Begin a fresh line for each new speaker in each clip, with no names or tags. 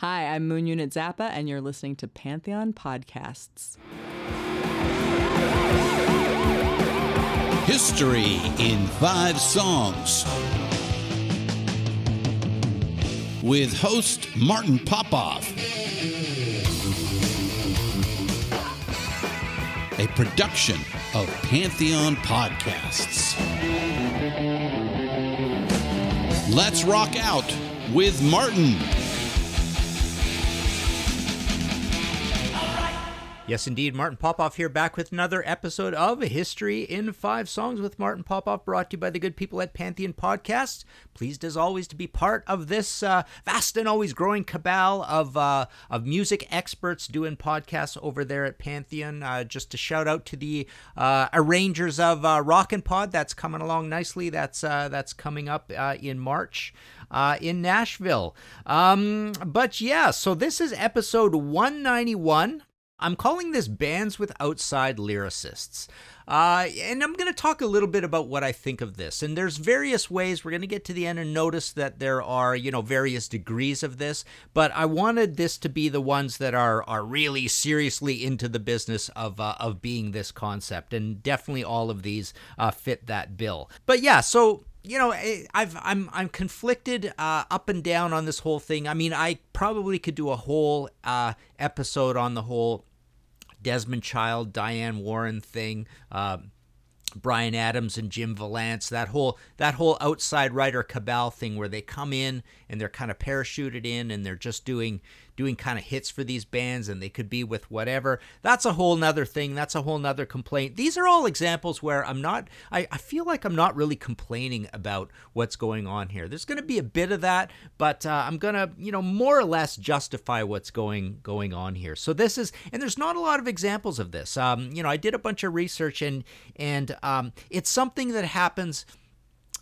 Hi, I'm Moon Unit Zappa, and you're listening to Pantheon Podcasts.
History in Five Songs. With host Martin Popoff. A production of Pantheon Podcasts. Let's rock out with Martin.
Yes, indeed. Martin Popoff here, back with another episode of History in Five Songs with Martin Popoff, brought to you by the good people at Pantheon Podcasts. Pleased as always to be part of this uh, vast and always growing cabal of uh, of music experts doing podcasts over there at Pantheon. Uh, just to shout out to the uh, arrangers of uh, Rockin' Pod, that's coming along nicely. That's uh, that's coming up in March. in Nashville. Um, but yeah, so this is episode 191 I'm calling this Bands with Outside Lyricists. Uh, and I'm going to talk a little bit about what I think of this. And there's various ways. We're going to get to the end and notice that there are, you know, various degrees of this. But I wanted this to be the ones that are are really seriously into the business of uh, of being this concept. And definitely all of these uh, fit that bill. But yeah, so you know, I've I'm I'm conflicted uh, up and down on this whole thing. I mean, I probably could do a whole uh, episode on the whole Desmond Child, Diane Warren thing. Uh, Bryan Adams and Jim Vallance, that whole that whole outside writer cabal thing where they come in and they're kind of parachuted in and they're just doing doing kind of hits for these bands and they could be with whatever. That's a whole nother thing. That's a whole nother complaint. These are all examples where I'm not, I, I feel like I'm not really complaining about what's going on here. There's going to be a bit of that, but uh, I'm going to, you know, more or less justify what's going, going on here. So this is, and there's not a lot of examples of this. Um, you know, I did a bunch of research and, and um, it's something that happens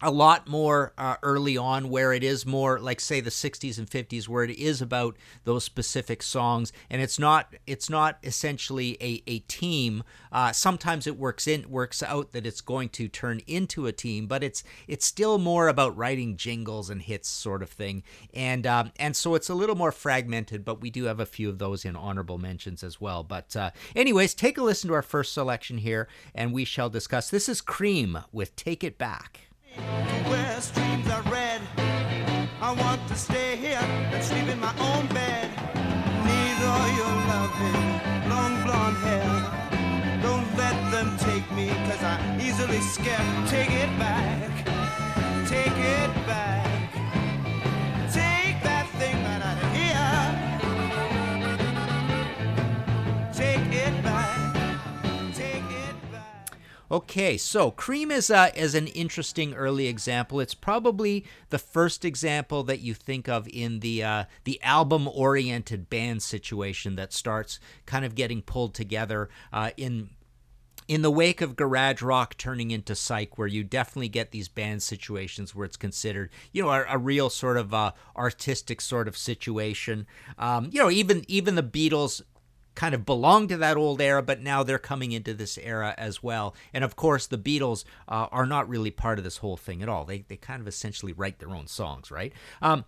a lot more uh, early on where it is more like say the 60s and 50s where it is about those specific songs. And it's not it's not essentially a, a team. Uh, sometimes it works in works out that it's going to turn into a team but it's it's still more about writing jingles and hits sort of thing. And um, and so it's a little more fragmented but we do have a few of those in honorable mentions as well. But uh, anyways take a listen to our first selection here and we shall discuss. This is cream with take it back
where streams are red. I want to stay here and sleep in my own bed. Need all your loving, long blonde hair. Don't let them take me, cause I easily scared. Take it back, take it back.
Okay, so Cream is uh, is an interesting early example. It's probably the first example that you think of in the uh, the album oriented band situation that starts kind of getting pulled together uh, in in the wake of garage rock turning into psych where you definitely get these band situations where it's considered you know a, a real sort of uh, artistic sort of situation um, you know even even the beatles kind of belong to that old era, but now they're coming into this era as well. And of course, the Beatles uh, are not really part of this whole thing at all. They, they kind of essentially write their own songs, right? Um,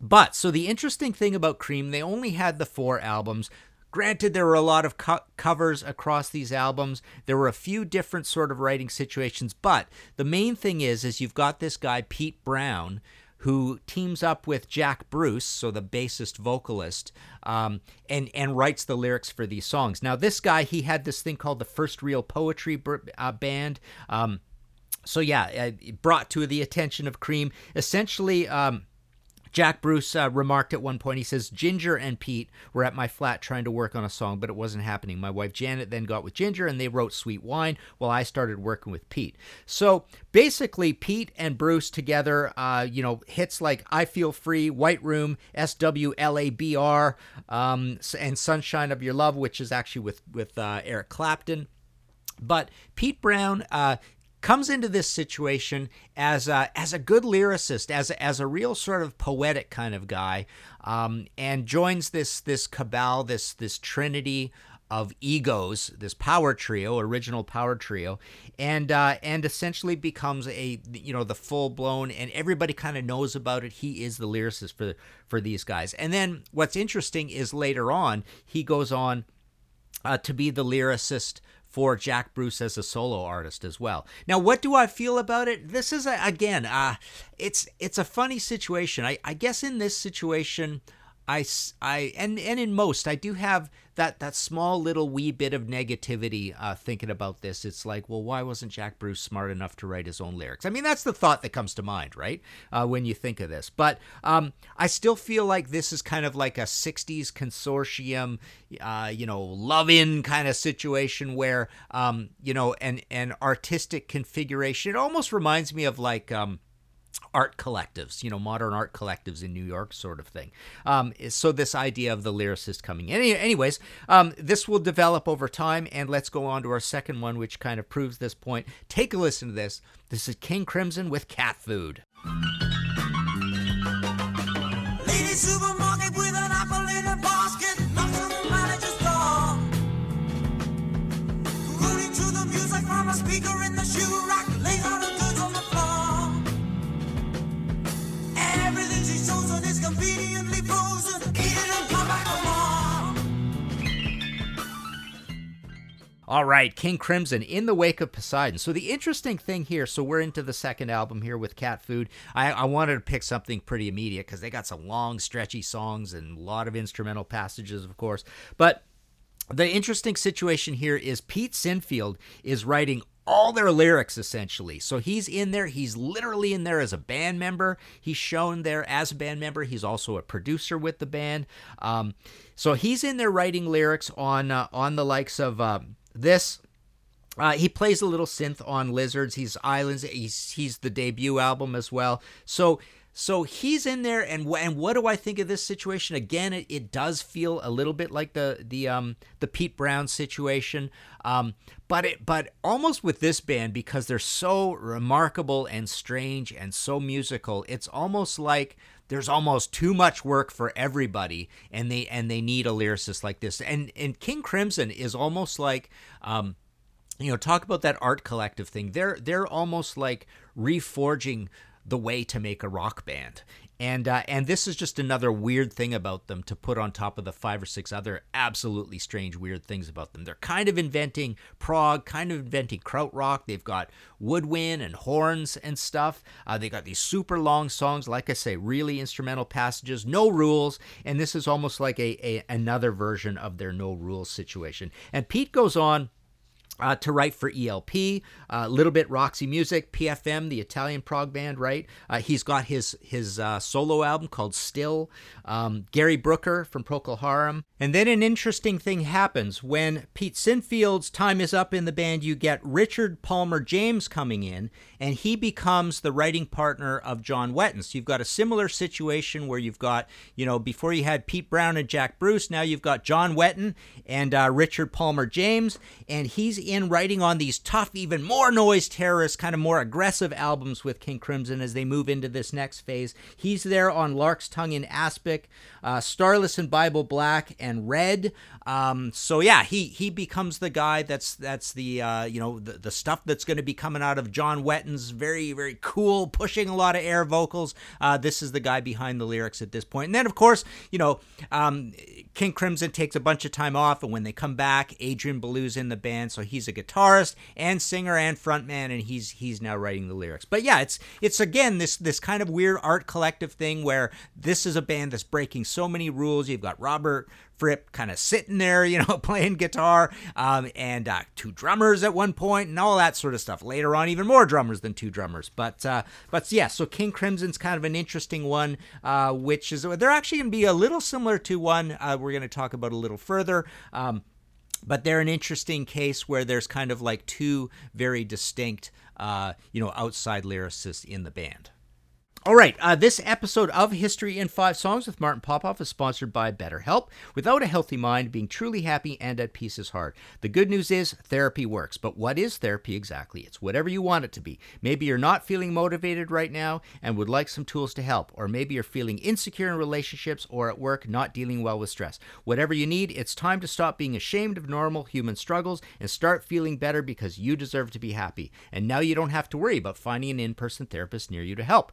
but so the interesting thing about Cream, they only had the four albums. Granted, there were a lot of co- covers across these albums. There were a few different sort of writing situations, but the main thing is, is you've got this guy Pete Brown who teams up with Jack Bruce, so the bassist vocalist, um, and and writes the lyrics for these songs. Now, this guy he had this thing called the First Real Poetry uh, Band. Um, so yeah, uh, brought to the attention of Cream. Essentially, um, Jack Bruce uh, remarked at one point, he says, Ginger and Pete were at my flat trying to work on a song, but it wasn't happening. My wife Janet then got with Ginger and they wrote Sweet Wine while I started working with Pete. So basically, Pete and Bruce together, uh, you know, hits like I Feel Free, White Room, SWLABR, um, and Sunshine of Your Love, which is actually with, with uh, Eric Clapton. But Pete Brown, uh, comes into this situation as a, as a good lyricist, as a, as a real sort of poetic kind of guy, um, and joins this this cabal, this this trinity of egos, this power trio, original power trio, and uh, and essentially becomes a you know the full blown, and everybody kind of knows about it. He is the lyricist for for these guys. And then what's interesting is later on he goes on uh, to be the lyricist for Jack Bruce as a solo artist as well. Now, what do I feel about it? This is a, again, uh, it's it's a funny situation. I, I guess in this situation, I, I and and in most I do have that that small little wee bit of negativity uh, thinking about this. It's like, well, why wasn't Jack Bruce smart enough to write his own lyrics? I mean, that's the thought that comes to mind, right? Uh, when you think of this. But um, I still feel like this is kind of like a '60s consortium, uh, you know, love-in kind of situation where, um, you know, an an artistic configuration. It almost reminds me of like. Um, art collectives, you know, modern art collectives in New York, sort of thing. Um, so this idea of the lyricist coming in. Anyways, um, this will develop over time, and let's go on to our second one, which kind of proves this point. Take a listen to this. This is King Crimson with Cat Food.
Lady
All right, King Crimson in the wake of Poseidon. So the interesting thing here, so we're into the second album here with Cat Food. I, I wanted to pick something pretty immediate because they got some long, stretchy songs and a lot of instrumental passages, of course. But the interesting situation here is Pete Sinfield is writing all their lyrics essentially. So he's in there, he's literally in there as a band member. He's shown there as a band member. He's also a producer with the band. Um, so he's in there writing lyrics on uh, on the likes of uh, this uh, he plays a little synth on Lizards. He's Islands. He's he's the debut album as well. So so he's in there, and and what do I think of this situation? Again, it, it does feel a little bit like the the um the Pete Brown situation, um, but it but almost with this band because they're so remarkable and strange and so musical. It's almost like there's almost too much work for everybody and they and they need a lyricist like this. And and king crimson is almost like um you know talk about that art collective thing. They're they're almost like reforging the way to make a rock band and uh, and this is just another weird thing about them to put on top of the five or six other absolutely strange weird things about them. They're kind of inventing prog, kind of inventing krautrock. They've got woodwind and horns and stuff. Uh, they got these super long songs, like I say, really instrumental passages, no rules, and this is almost like a, a another version of their no rules situation. And Pete goes on uh, to write for ELP, a uh, little bit Roxy Music, PFM, the Italian prog band, right? Uh, he's got his his uh, solo album called Still. Um, Gary Brooker from Procol Harum. And then an interesting thing happens when Pete Sinfield's time is up in the band. You get Richard Palmer James coming in, and he becomes the writing partner of John Wetton. So you've got a similar situation where you've got, you know, before you had Pete Brown and Jack Bruce, now you've got John Wetton and uh, Richard Palmer James, and he's in writing on these tough, even more noise terrorist, kind of more aggressive albums with King Crimson as they move into this next phase. He's there on Lark's Tongue in Aspic, uh, Starless and Bible Black, and And red. Um, so yeah, he he becomes the guy that's that's the uh, you know the, the stuff that's going to be coming out of John Wetton's very very cool, pushing a lot of air vocals. Uh, this is the guy behind the lyrics at this point. And then of course you know um, King Crimson takes a bunch of time off, and when they come back, Adrian Belew's in the band, so he's a guitarist and singer and frontman, and he's he's now writing the lyrics. But yeah, it's it's again this this kind of weird art collective thing where this is a band that's breaking so many rules. You've got Robert Fripp kind of sitting there, you know, playing guitar, um, and uh, two drummers at one point, and all that sort of stuff. Later on, even more drummers than two drummers. But uh, but yeah, so King Crimson's kind of an interesting one, uh, which is they're actually going to be a little similar to one uh, we're going to talk about a little further. Um, but they're an interesting case where there's kind of like two very distinct, uh, you know, outside lyricists in the band. All right, uh, this episode of History in Five Songs with Martin Popoff is sponsored by BetterHelp. Without a healthy mind, being truly happy and at peace is hard. The good news is therapy works. But what is therapy exactly? It's whatever you want it to be. Maybe you're not feeling motivated right now and would like some tools to help. Or maybe you're feeling insecure in relationships or at work, not dealing well with stress. Whatever you need, it's time to stop being ashamed of normal human struggles and start feeling better because you deserve to be happy. And now you don't have to worry about finding an in person therapist near you to help.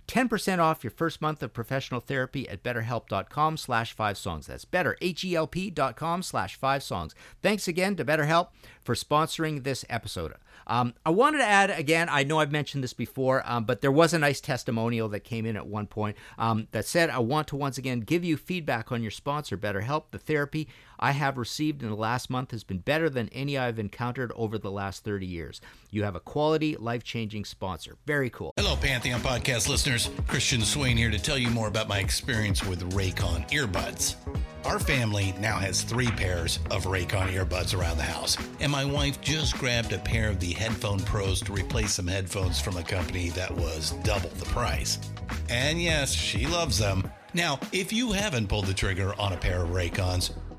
10% off your first month of professional therapy at betterhelp.com slash five songs. That's better, H-E-L-P.com slash five songs. Thanks again to BetterHelp for sponsoring this episode. Um, I wanted to add again, I know I've mentioned this before, um, but there was a nice testimonial that came in at one point um, that said, I want to once again give you feedback on your sponsor, BetterHelp. The therapy I have received in the last month has been better than any I've encountered over the last 30 years. You have a quality, life changing sponsor. Very cool.
Hello, Pantheon podcast listeners. Christian Swain here to tell you more about my experience with Raycon earbuds. Our family now has three pairs of Raycon earbuds around the house, and my wife just grabbed a pair of the Headphone Pros to replace some headphones from a company that was double the price. And yes, she loves them. Now, if you haven't pulled the trigger on a pair of Raycons,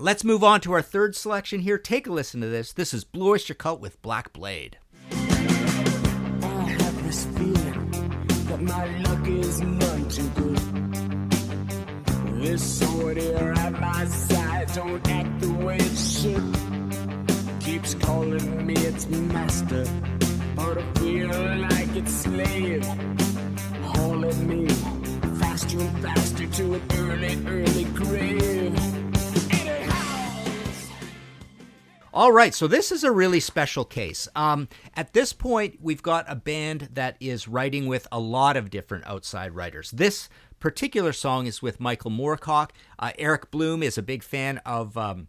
Let's move on to our third selection here. Take a listen to this. This is Blue Oyster Cult with Black Blade.
I have this feeling that my luck is none too good. This sword here at my side don't act the way it should. Keeps calling me its master, but I feel like its slave. Hauling me faster and faster to an early, early grave.
All right, so this is a really special case. Um, at this point, we've got a band that is writing with a lot of different outside writers. This particular song is with Michael Moorcock. Uh, Eric Bloom is a big fan of. Um,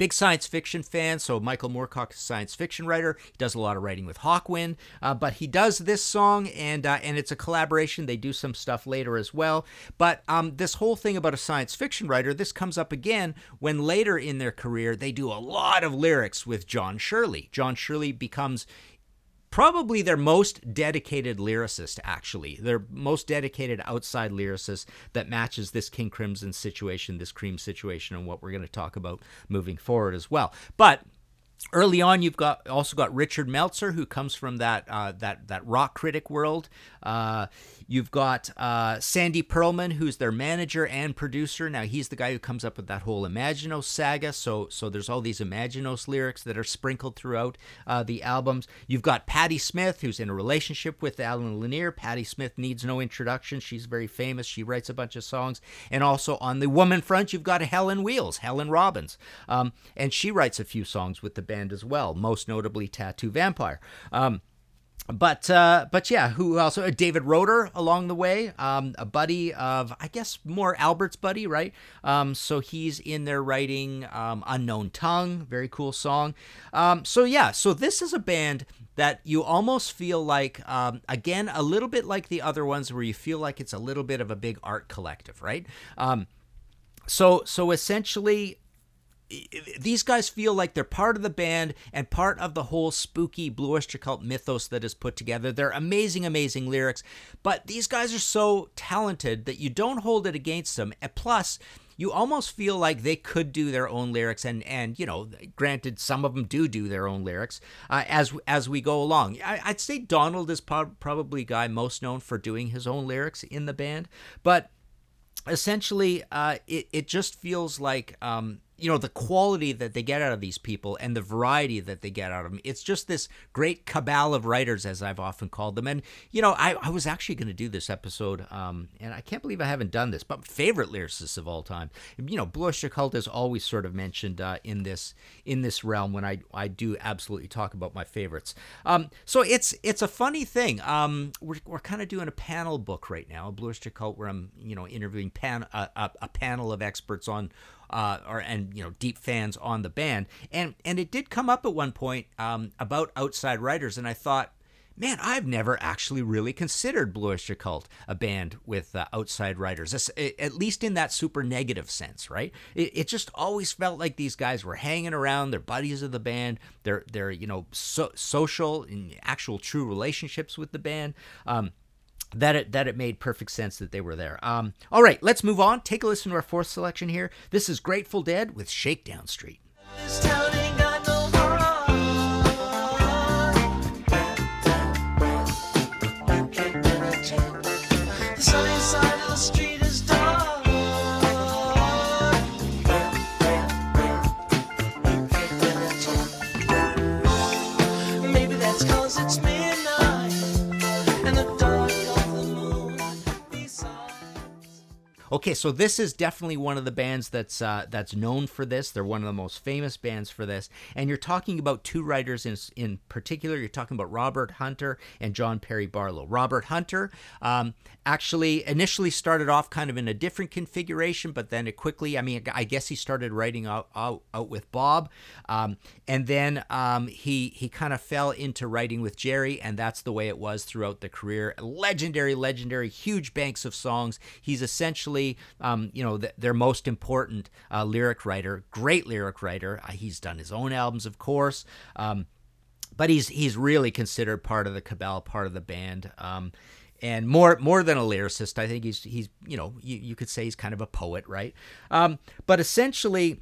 Big science fiction fan, so Michael Moorcock science fiction writer. He does a lot of writing with Hawkwind, uh, but he does this song, and uh, and it's a collaboration. They do some stuff later as well. But um, this whole thing about a science fiction writer, this comes up again when later in their career they do a lot of lyrics with John Shirley. John Shirley becomes probably their most dedicated lyricist, actually. Their most dedicated outside lyricist that matches this King Crimson situation, this Cream situation, and what we're going to talk about moving forward as well. But Early on, you've got also got Richard Meltzer, who comes from that uh, that that rock critic world. Uh, you've got uh, Sandy Pearlman, who's their manager and producer. Now he's the guy who comes up with that whole Imaginos saga. So so there's all these Imaginos lyrics that are sprinkled throughout uh, the albums. You've got Patti Smith, who's in a relationship with Allen Lanier. Patti Smith needs no introduction. She's very famous. She writes a bunch of songs. And also on the woman front, you've got Helen Wheels, Helen Robbins, um, and she writes a few songs with the band as well, most notably Tattoo Vampire. Um, but uh, but yeah, who also uh, David Roter along the way, um, a buddy of I guess more Albert's buddy, right? Um, so he's in there writing um, "Unknown Tongue," very cool song. Um, so yeah, so this is a band that you almost feel like um, again a little bit like the other ones where you feel like it's a little bit of a big art collective, right? Um, so so essentially these guys feel like they're part of the band and part of the whole spooky Blue Oyster Cult mythos that is put together. They're amazing, amazing lyrics, but these guys are so talented that you don't hold it against them. And plus, you almost feel like they could do their own lyrics, and and you know, granted, some of them do do their own lyrics uh, as as we go along. I, would say Donald is pro- probably guy most known for doing his own lyrics in the band, but essentially, uh, it it just feels like. Um, you know the quality that they get out of these people and the variety that they get out of them it's just this great cabal of writers as i've often called them. And you know i, I was actually going to do this episode um, and i can't believe i haven't done this but favorite lyricists of all time. You know blue oyster cult is always sort of mentioned uh, in this in this realm when i i do absolutely talk about my favorites. Um, so it's it's a funny thing. Um, we're, we're kind of doing a panel book right now blue oyster cult where i'm you know interviewing pan, a, a panel of experts on uh, or and you know deep fans on the band, and and it did come up at one point um, about outside writers, and I thought, man, I've never actually really considered Blue Oyster Cult a band with uh, outside writers, at least in that super negative sense, right? It, it, just always felt like these guys were hanging around, they're buddies of the band, they're they're you know so, social in actual true relationships with the band. Um, that it that it made perfect sense that they were there. Um, all right, let's move on. Take a listen to our fourth selection here. This is Grateful Dead with Shakedown Street. Okay, so this is definitely one of the bands that's uh, that's known for this. They're one of the most famous bands for this. And you're talking about two writers in in particular. You're talking about Robert Hunter and John Perry Barlow. Robert Hunter um, actually initially started off kind of in a different configuration, but then it quickly. I mean, I guess he started writing out out, out with Bob, um, and then um, he he kind of fell into writing with Jerry, and that's the way it was throughout the career. Legendary, legendary, huge banks of songs. He's essentially um, you know, th- their most important uh, lyric writer, great lyric writer. Uh, he's done his own albums, of course. Um, but he's he's really considered part of the cabal, part of the band. Um, and more more than a lyricist, I think he's he's you know you, you could say he's kind of a poet, right? Um, but essentially,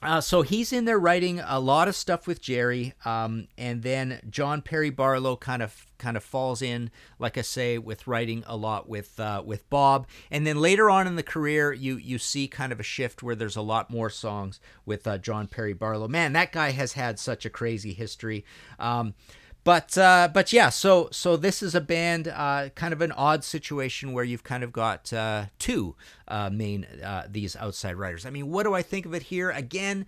uh, so he's in there writing a lot of stuff with Jerry, um, and then John Perry Barlow kind of kind of falls in, like I say, with writing a lot with uh, with Bob, and then later on in the career, you you see kind of a shift where there's a lot more songs with uh, John Perry Barlow. Man, that guy has had such a crazy history. Um, but uh, but yeah, so so this is a band, uh, kind of an odd situation where you've kind of got uh, two uh, main uh, these outside writers. I mean, what do I think of it here? Again,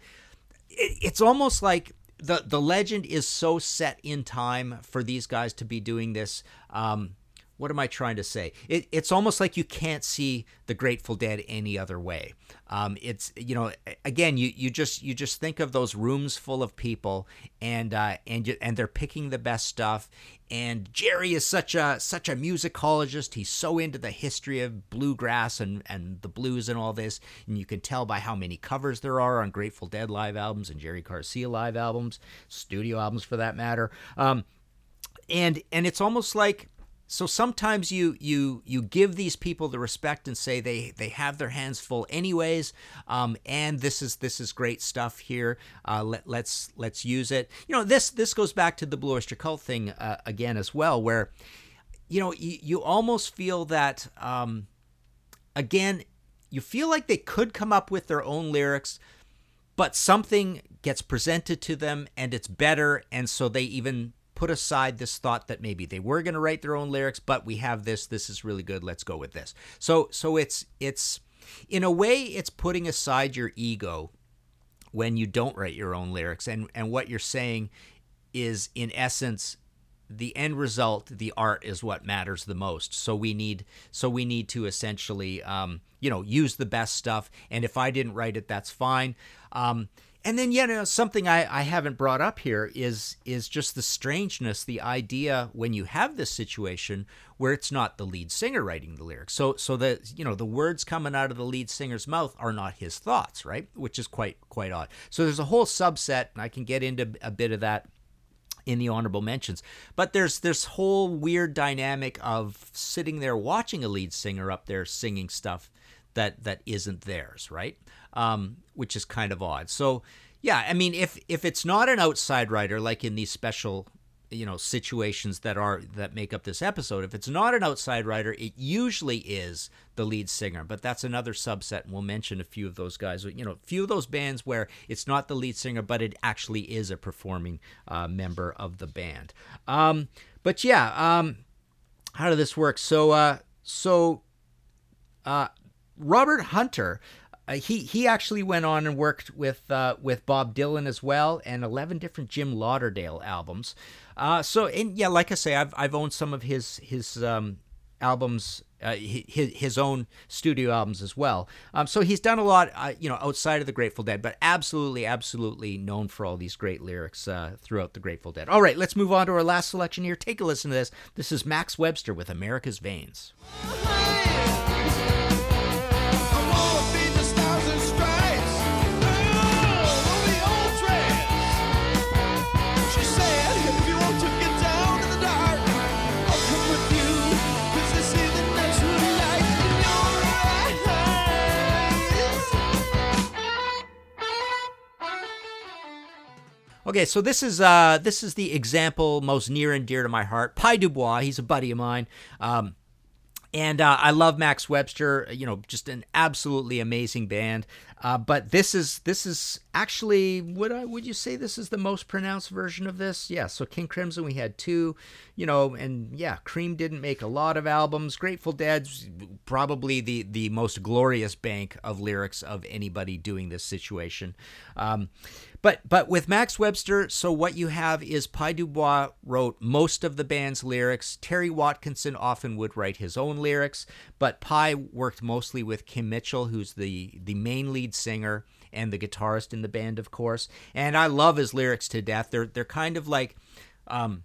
it, it's almost like the the legend is so set in time for these guys to be doing this. Um, what am I trying to say? It, it's almost like you can't see the Grateful Dead any other way. Um, it's you know again you, you just you just think of those rooms full of people and uh, and you, and they're picking the best stuff. And Jerry is such a such a musicologist. He's so into the history of bluegrass and and the blues and all this. And you can tell by how many covers there are on Grateful Dead live albums and Jerry Garcia live albums, studio albums for that matter. Um, and and it's almost like so sometimes you you you give these people the respect and say they they have their hands full anyways um, and this is this is great stuff here. Uh, let, let's let's use it. You know this this goes back to the blue oyster cult thing uh, again as well where you know you, you almost feel that um, again you feel like they could come up with their own lyrics but something gets presented to them and it's better and so they even put aside this thought that maybe they were going to write their own lyrics, but we have this. This is really good. Let's go with this. So so it's it's in a way it's putting aside your ego when you don't write your own lyrics and and what you're saying is in essence the end result the art is what matters the most so we need so we need to essentially um, you know use the best stuff and if i didn't write it that's fine um, and then you know something I, I haven't brought up here is is just the strangeness the idea when you have this situation where it's not the lead singer writing the lyrics. So so the you know the words coming out of the lead singer's mouth are not his thoughts right? Which is quite quite odd. So there's a whole subset and I can get into a bit of that in the honorable mentions. But there's this whole weird dynamic of sitting there watching a lead singer up there singing stuff that that isn't theirs right um, which is kind of odd. So, yeah, I mean, if if it's not an outside writer, like in these special, you know, situations that are that make up this episode, if it's not an outside writer, it usually is the lead singer. But that's another subset, and we'll mention a few of those guys. You know, a few of those bands where it's not the lead singer, but it actually is a performing uh, member of the band. Um, but yeah, um, how did this work? So, uh, so. Uh, Robert Hunter uh, he he actually went on and worked with uh, with Bob Dylan as well, and eleven different Jim Lauderdale albums. Uh, so and yeah, like I say, I've I've owned some of his his um, albums. Uh, his his own studio albums as well. Um, so he's done a lot, uh, you know, outside of the Grateful Dead, but absolutely, absolutely known for all these great lyrics uh, throughout the Grateful Dead. All right, let's move on to our last selection here. Take a listen to this. This is Max Webster with America's Veins. Okay, so this is uh, this is the example most near and dear to my heart. Pye Dubois, he's a buddy of mine. Um, and uh, I love Max Webster. You know, just an absolutely amazing band. Uh, but this is this is actually would I would you say this is the most pronounced version of this? Yeah. So King Crimson we had two, you know, and yeah, Cream didn't make a lot of albums. Grateful Dead's probably the the most glorious bank of lyrics of anybody doing this situation. Um, but but with Max Webster, so what you have is Pye Dubois wrote most of the band's lyrics. Terry Watkinson often would write his own lyrics, but Pye worked mostly with Kim Mitchell, who's the the main lead singer and the guitarist in the band, of course. And I love his lyrics to death. They're they're kind of like um,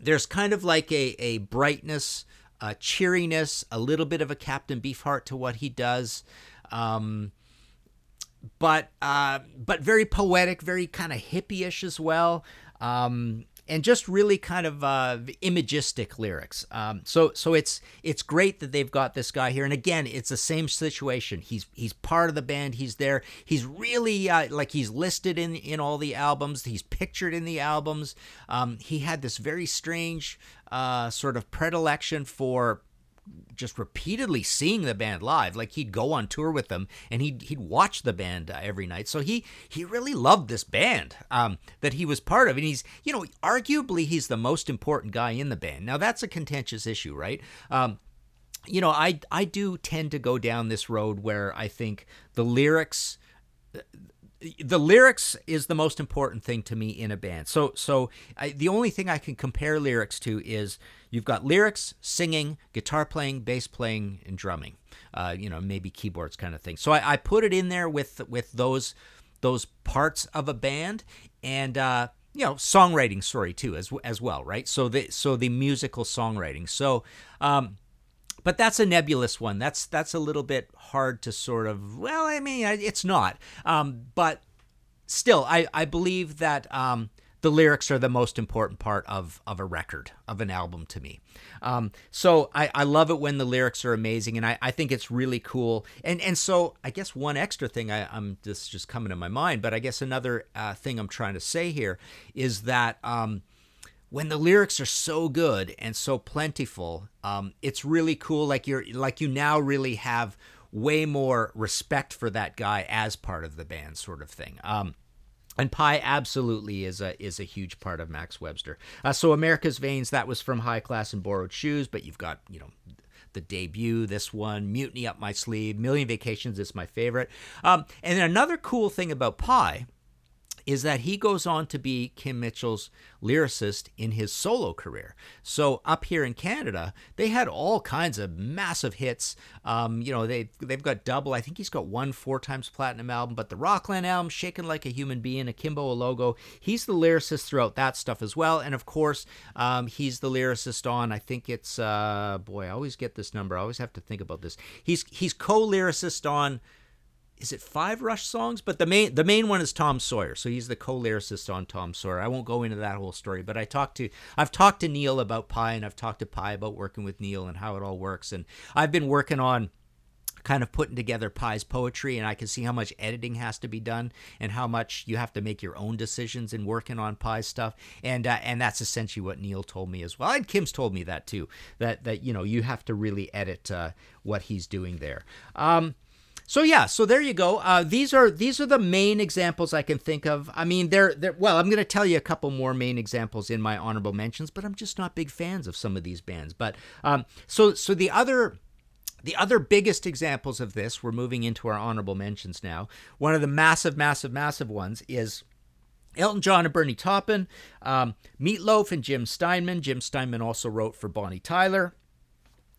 there's kind of like a a brightness, a cheeriness, a little bit of a Captain Beefheart to what he does. Um, but uh, but very poetic, very kind of hippie-ish as well. Um, and just really kind of uh, imagistic lyrics. Um, so so it's it's great that they've got this guy here. And again, it's the same situation. He's he's part of the band. He's there. He's really uh, like he's listed in in all the albums. He's pictured in the albums. Um, he had this very strange uh, sort of predilection for just repeatedly seeing the band live. Like he'd go on tour with them and he'd he'd watch the band uh, every night. So he he really loved this band um, that he was part of, and he's you know arguably he's the most important guy in the band. Now that's a contentious issue, right? Um, you know, I I do tend to go down this road where I think the lyrics the lyrics is the most important thing to me in a band. So so I, the only thing I can compare lyrics to is you've got lyrics, singing, guitar playing, bass playing, and drumming. Uh, you know, maybe keyboards kind of thing. So I, I, put it in there with with those those parts of a band and uh, you know songwriting sorry too as as well, right? So the so the musical songwriting. So um, but that's a nebulous one. That's that's a little bit hard to sort of. Well, I mean, it's not. Um, but still, I I believe that um, the lyrics are the most important part of of a record of an album to me. Um, so I, I love it when the lyrics are amazing, and I, I think it's really cool. And and so I guess one extra thing I, I'm just just coming to my mind, but I guess another uh, thing I'm trying to say here is that. Um, when the lyrics are so good and so plentiful, um, it's really cool. Like you're like you now really have way more respect for that guy as part of the band, sort of thing. Um, and Pye absolutely is a is a huge part of Max Webster. Uh, so America's Veins that was from High Class and Borrowed Shoes, but you've got you know the debut, this one, Mutiny Up My Sleeve, Million Vacations is my favorite. Um, and then another cool thing about Pye is that he goes on to be Kim Mitchell's lyricist in his solo career. So up here in Canada, they had all kinds of massive hits. Um, you know, they they've got double. I think he's got one four times platinum album, but the Rockland album, "Shakin' Like a Human Being," Akimbo Alogo, he's the lyricist throughout that stuff as well. And of course, um, he's the lyricist on. I think it's uh, boy, I always get this number. I always have to think about this. He's he's co-lyricist on is it five Rush songs? But the main the main one is Tom Sawyer, so he's the co-lyricist on Tom Sawyer. I won't go into that whole story, but I talked to I've talked to Neil about Pye, and I've talked to Pye about working with Neil and how it all works, and I've been working on kind of putting together Pye's poetry, and I can see how much editing has to be done and how much you have to make your own decisions in working on Pye's stuff, and uh, and that's essentially what Neil told me as well, and Kim's told me that too, that that you know you have to really edit uh, what he's doing there. Um, so yeah, so there you go. Uh, these are these are the main examples I can think of. I mean, they're, they're well. I'm going to tell you a couple more main examples in my honorable mentions, but I'm just not big fans of some of these bands. But um, so so the other the other biggest examples of this, we're moving into our honorable mentions now. One of the massive, massive, massive ones is Elton John and Bernie Taupin, um, Meatloaf and Jim Steinman. Jim Steinman also wrote for Bonnie Tyler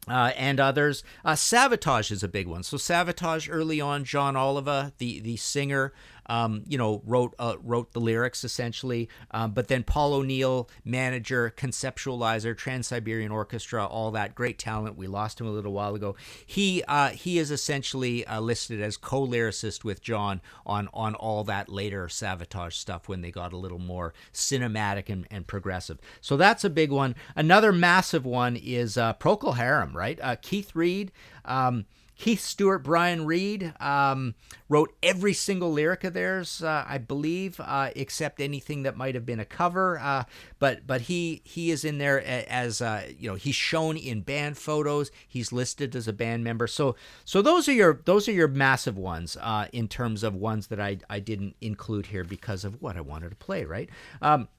uh, and others. Uh, Savatage is a big one. So Savatage early on, Jon Oliva, the the singer, um, you know, wrote uh, wrote the lyrics essentially. Um, but then Paul O'Neill, manager, conceptualizer, Trans Siberian Orchestra, all that great talent. We lost him a little while ago. He uh, he is essentially uh, listed as co-lyricist with John on on all that later Savatage stuff when they got a little more cinematic and, and progressive. So that's a big one. Another massive one is uh, Procol Harum, right? Uh, Keith Reid. Um, Keith Stewart, Brian Reed um, wrote every single lyric of theirs, uh, I believe, uh, except anything that might have been a cover. Uh, but but he he is in there as uh, you know he's shown in band photos. He's listed as a band member. So so those are your those are your massive ones uh, in terms of ones that I I didn't include here because of what I wanted to play. Right. Um,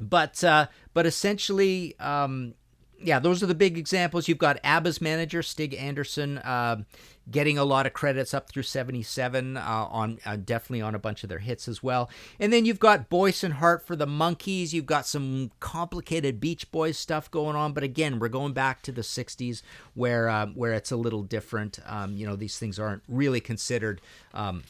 but uh, but essentially. Um, yeah, those are the big examples. You've got ABBA's manager Stig Anderson uh, getting a lot of credits up through '77 uh, on uh, definitely on a bunch of their hits as well. And then you've got Boyce and Hart for the Monkees. You've got some complicated Beach Boys stuff going on, but again, we're going back to the '60s where uh, where it's a little different. Um, you know, these things aren't really considered. Um,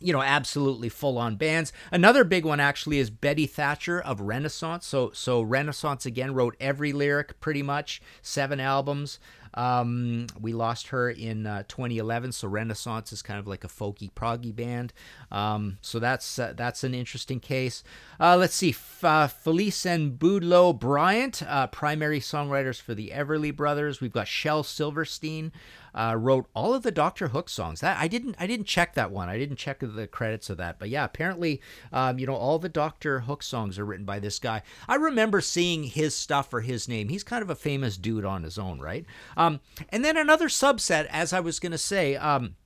you know, absolutely full on bands. Another big one actually is Betty Thatcher of Renaissance. So so Renaissance again wrote every lyric pretty much, seven albums. Um, we lost her in uh, 2011, so Renaissance is kind of like a folky proggy band. Um, so that's uh, that's an interesting case. Uh, let's see, F- uh, Felice and Boudleaux Bryant, uh, primary songwriters for the Everly Brothers. We've got Shel Silverstein uh, wrote all of the Doctor Hook songs. That I didn't I didn't check that one. I didn't check the credits of that. But yeah, apparently, um, you know, all the Doctor Hook songs are written by this guy. I remember seeing his stuff or his name. He's kind of a famous dude on his own, right? Um, and then another subset, as I was going to say. Um,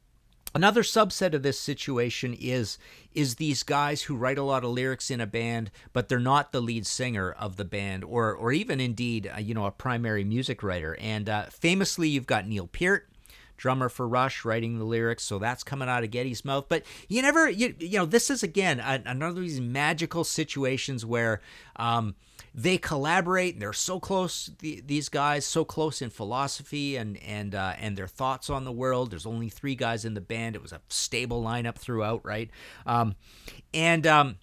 Another subset of this situation is is these guys who write a lot of lyrics in a band, but they're not the lead singer of the band, or or even indeed, uh, you know, a primary music writer. And uh, famously, you've got Neil Peart, drummer for Rush, writing the lyrics. So that's coming out of Geddy's mouth. But you never, you, you know, this is again another of these magical situations where um, they collaborate and they're so close. The, these guys so close in philosophy and and uh, and their thoughts on the world. There's only three guys in the band. It was a stable lineup throughout, right? Um, and um,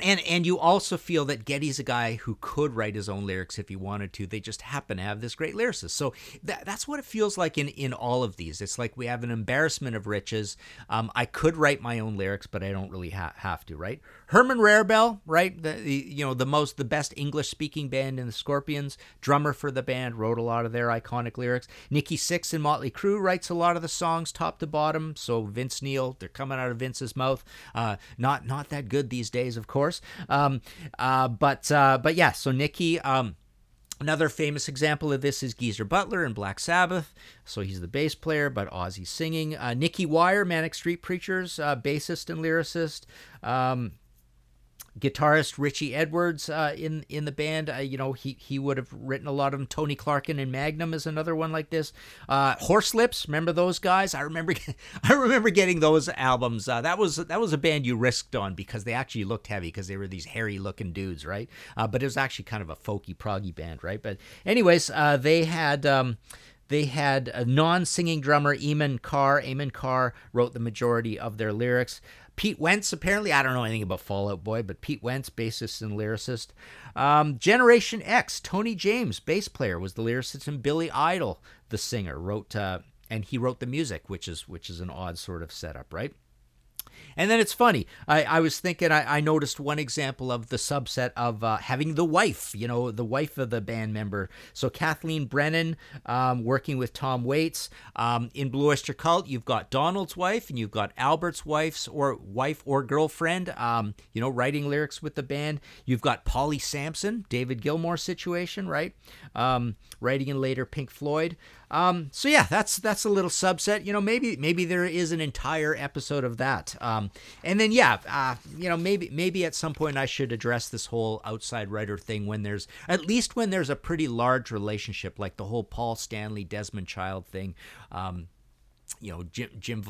and and you also feel that Geddy's a guy who could write his own lyrics if he wanted to. They just happen to have this great lyricist. So that, that's what it feels like in in all of these. It's like we have an embarrassment of riches. Um, I could write my own lyrics, but I don't really ha- have to. Right? Herman Rarebell, right? The, the you know the most the best English speaking band in the Scorpions, drummer for the band, wrote a lot of their iconic lyrics. Nikki Sixx and Motley Crue writes a lot of the songs top to bottom. So Vince Neil, they're coming out of Vince's mouth. Uh, not not that good these days, of course. Um, uh, but uh, but yeah, so Nikki. Um, Another famous example of this is Geezer Butler in Black Sabbath. So he's the bass player, but Ozzy singing. Uh, Nicky Wire, Manic Street Preachers, uh, bassist and lyricist. Um, guitarist Richey Edwards uh, in in the band. Uh, you know, he he would have written a lot of them. Tony Clarkin and Magnum is another one like this. Uh, Horslips, remember those guys? I remember I remember getting those albums. Uh, that was that was a band you risked on because they actually looked heavy because they were these hairy looking dudes, right? Uh, but it was actually kind of a folky proggy band, right? But anyways, uh, they had. Um, they had a non-singing drummer, Eamon Carr. Eamon Carr wrote the majority of their lyrics. Pete Wentz, apparently, I don't know anything about Fall Out Boy, but Pete Wentz, bassist and lyricist. Um, Generation X, Tony James, bass player, was the lyricist, and Billy Idol, the singer, wrote uh, and he wrote the music, which is which is an odd sort of setup, right? And then it's funny. I, I was thinking, I, I noticed one example of the subset of uh, having the wife, you know, the wife of the band member. So Kathleen Brennan um, working with Tom Waits. Um, in Blue Oyster Cult, you've got Donald's wife and you've got Albert's wife's or wife or girlfriend, um, you know, writing lyrics with the band. You've got Polly Samson, David Gilmour situation, right? Um, writing in later Pink Floyd. Um, so yeah, that's that's a little subset. You know, maybe maybe there is an entire episode of that. Um, and then yeah, uh, you know, maybe maybe at some point I should address this whole outside writer thing when there's at least when there's a pretty large relationship, like the whole Paul Stanley Desmond Child thing. Um, you know Jim Jim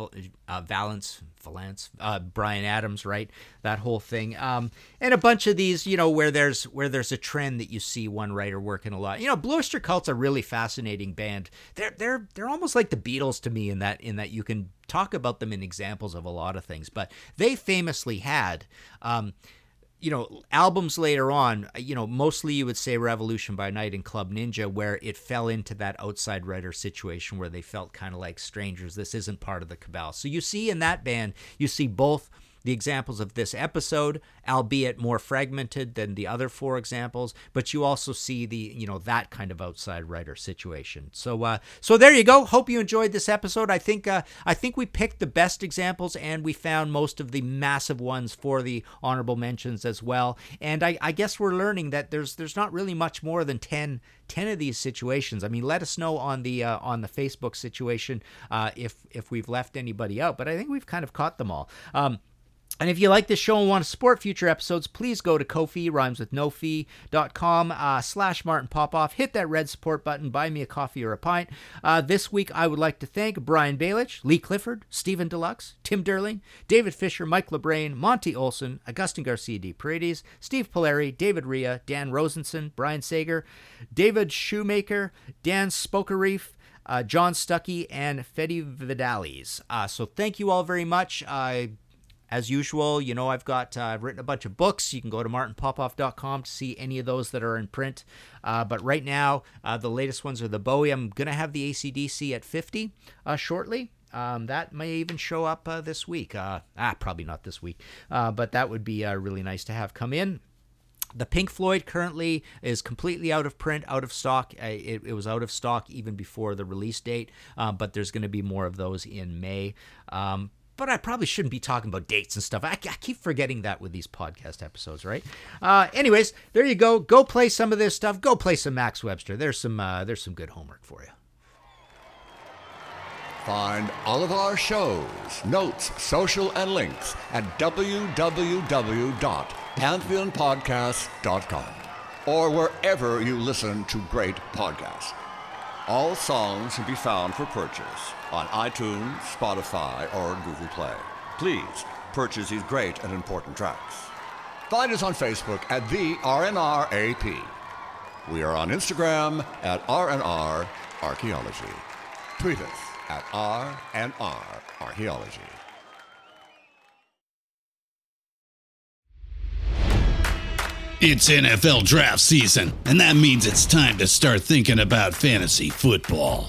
uh, Vallance Vallance uh, Bryan Adams right? That whole thing. Um, and a bunch of these you know where there's where there's a trend that you see one writer working a lot. You know Blue Oyster Cult's a really fascinating band. They're they're they're almost like the Beatles to me in that in that you can talk about them in examples of a lot of things. But they famously had um, you know, albums later on, uh, you know, mostly you would say Revolution by Night and Club Ninja, where it fell into that outside writer situation where they felt kind of like strangers. This isn't part of the cabal. So you see in that band, you see both the examples of this episode, albeit more fragmented than the other four examples, but you also see the, you know, that kind of outside writer situation. So uh so there you go. Hope you enjoyed this episode. I think uh I think we picked the best examples and we found most of the massive ones for the honorable mentions as well. And I, I guess we're learning that there's there's not really much more than 10 10 of these situations. I mean, let us know on the uh, on the Facebook situation uh, if if we've left anybody out, but I think we've kind of caught them all. Um, and if you like this show and want to support future episodes, please go to Ko-fi, rhymes with no fee.com uh, slash Martin Popoff. Hit that red support button, buy me a coffee or a pint. Uh, this week, I would like to thank Brian Balich, Lee Clifford, Stephen Deluxe, Tim Derling, David Fisher, Mike LeBrain, Monty Olson, Augustin Garcia de Paredes, Steve Polari, David Ria, Dan Rosenson, Brian Sager, David Shoemaker, Dan Spokereef, uh, John Stuckey, and Fede Vidalis. Uh, so thank you all very much. Uh, as usual, you know, I've got, uh, I've written a bunch of books. You can go to martinpopoff.com to see any of those that are in print. Uh, but right now, uh, the latest ones are the Bowie. I'm going to have the ACDC at 50 uh, shortly. Um, that may even show up uh, this week. Uh, ah, probably not this week, but that would be really nice to have come in. The Pink Floyd currently is completely out of print, out of stock. It, it was out of stock even before the release date, but there's going to be more of those in May. Um, but I probably shouldn't be talking about dates and stuff. I, I keep forgetting that with these podcast episodes, right? Uh, anyways, there you go. Go play some of this stuff. Go play some Max Webster. There's some uh, there's some good homework for you.
Find all of our shows, notes, social, and links at www.pantheonpodcast.com or wherever you listen to great podcasts. All songs can be found for purchase on iTunes, Spotify, or Google Play. Please purchase these great and important tracks. Find us on Facebook at the RNRAP. We are on Instagram at RNR Archaeology. Tweet us at RNR Archaeology.
It's NFL draft season, and that means it's time to start thinking about fantasy football.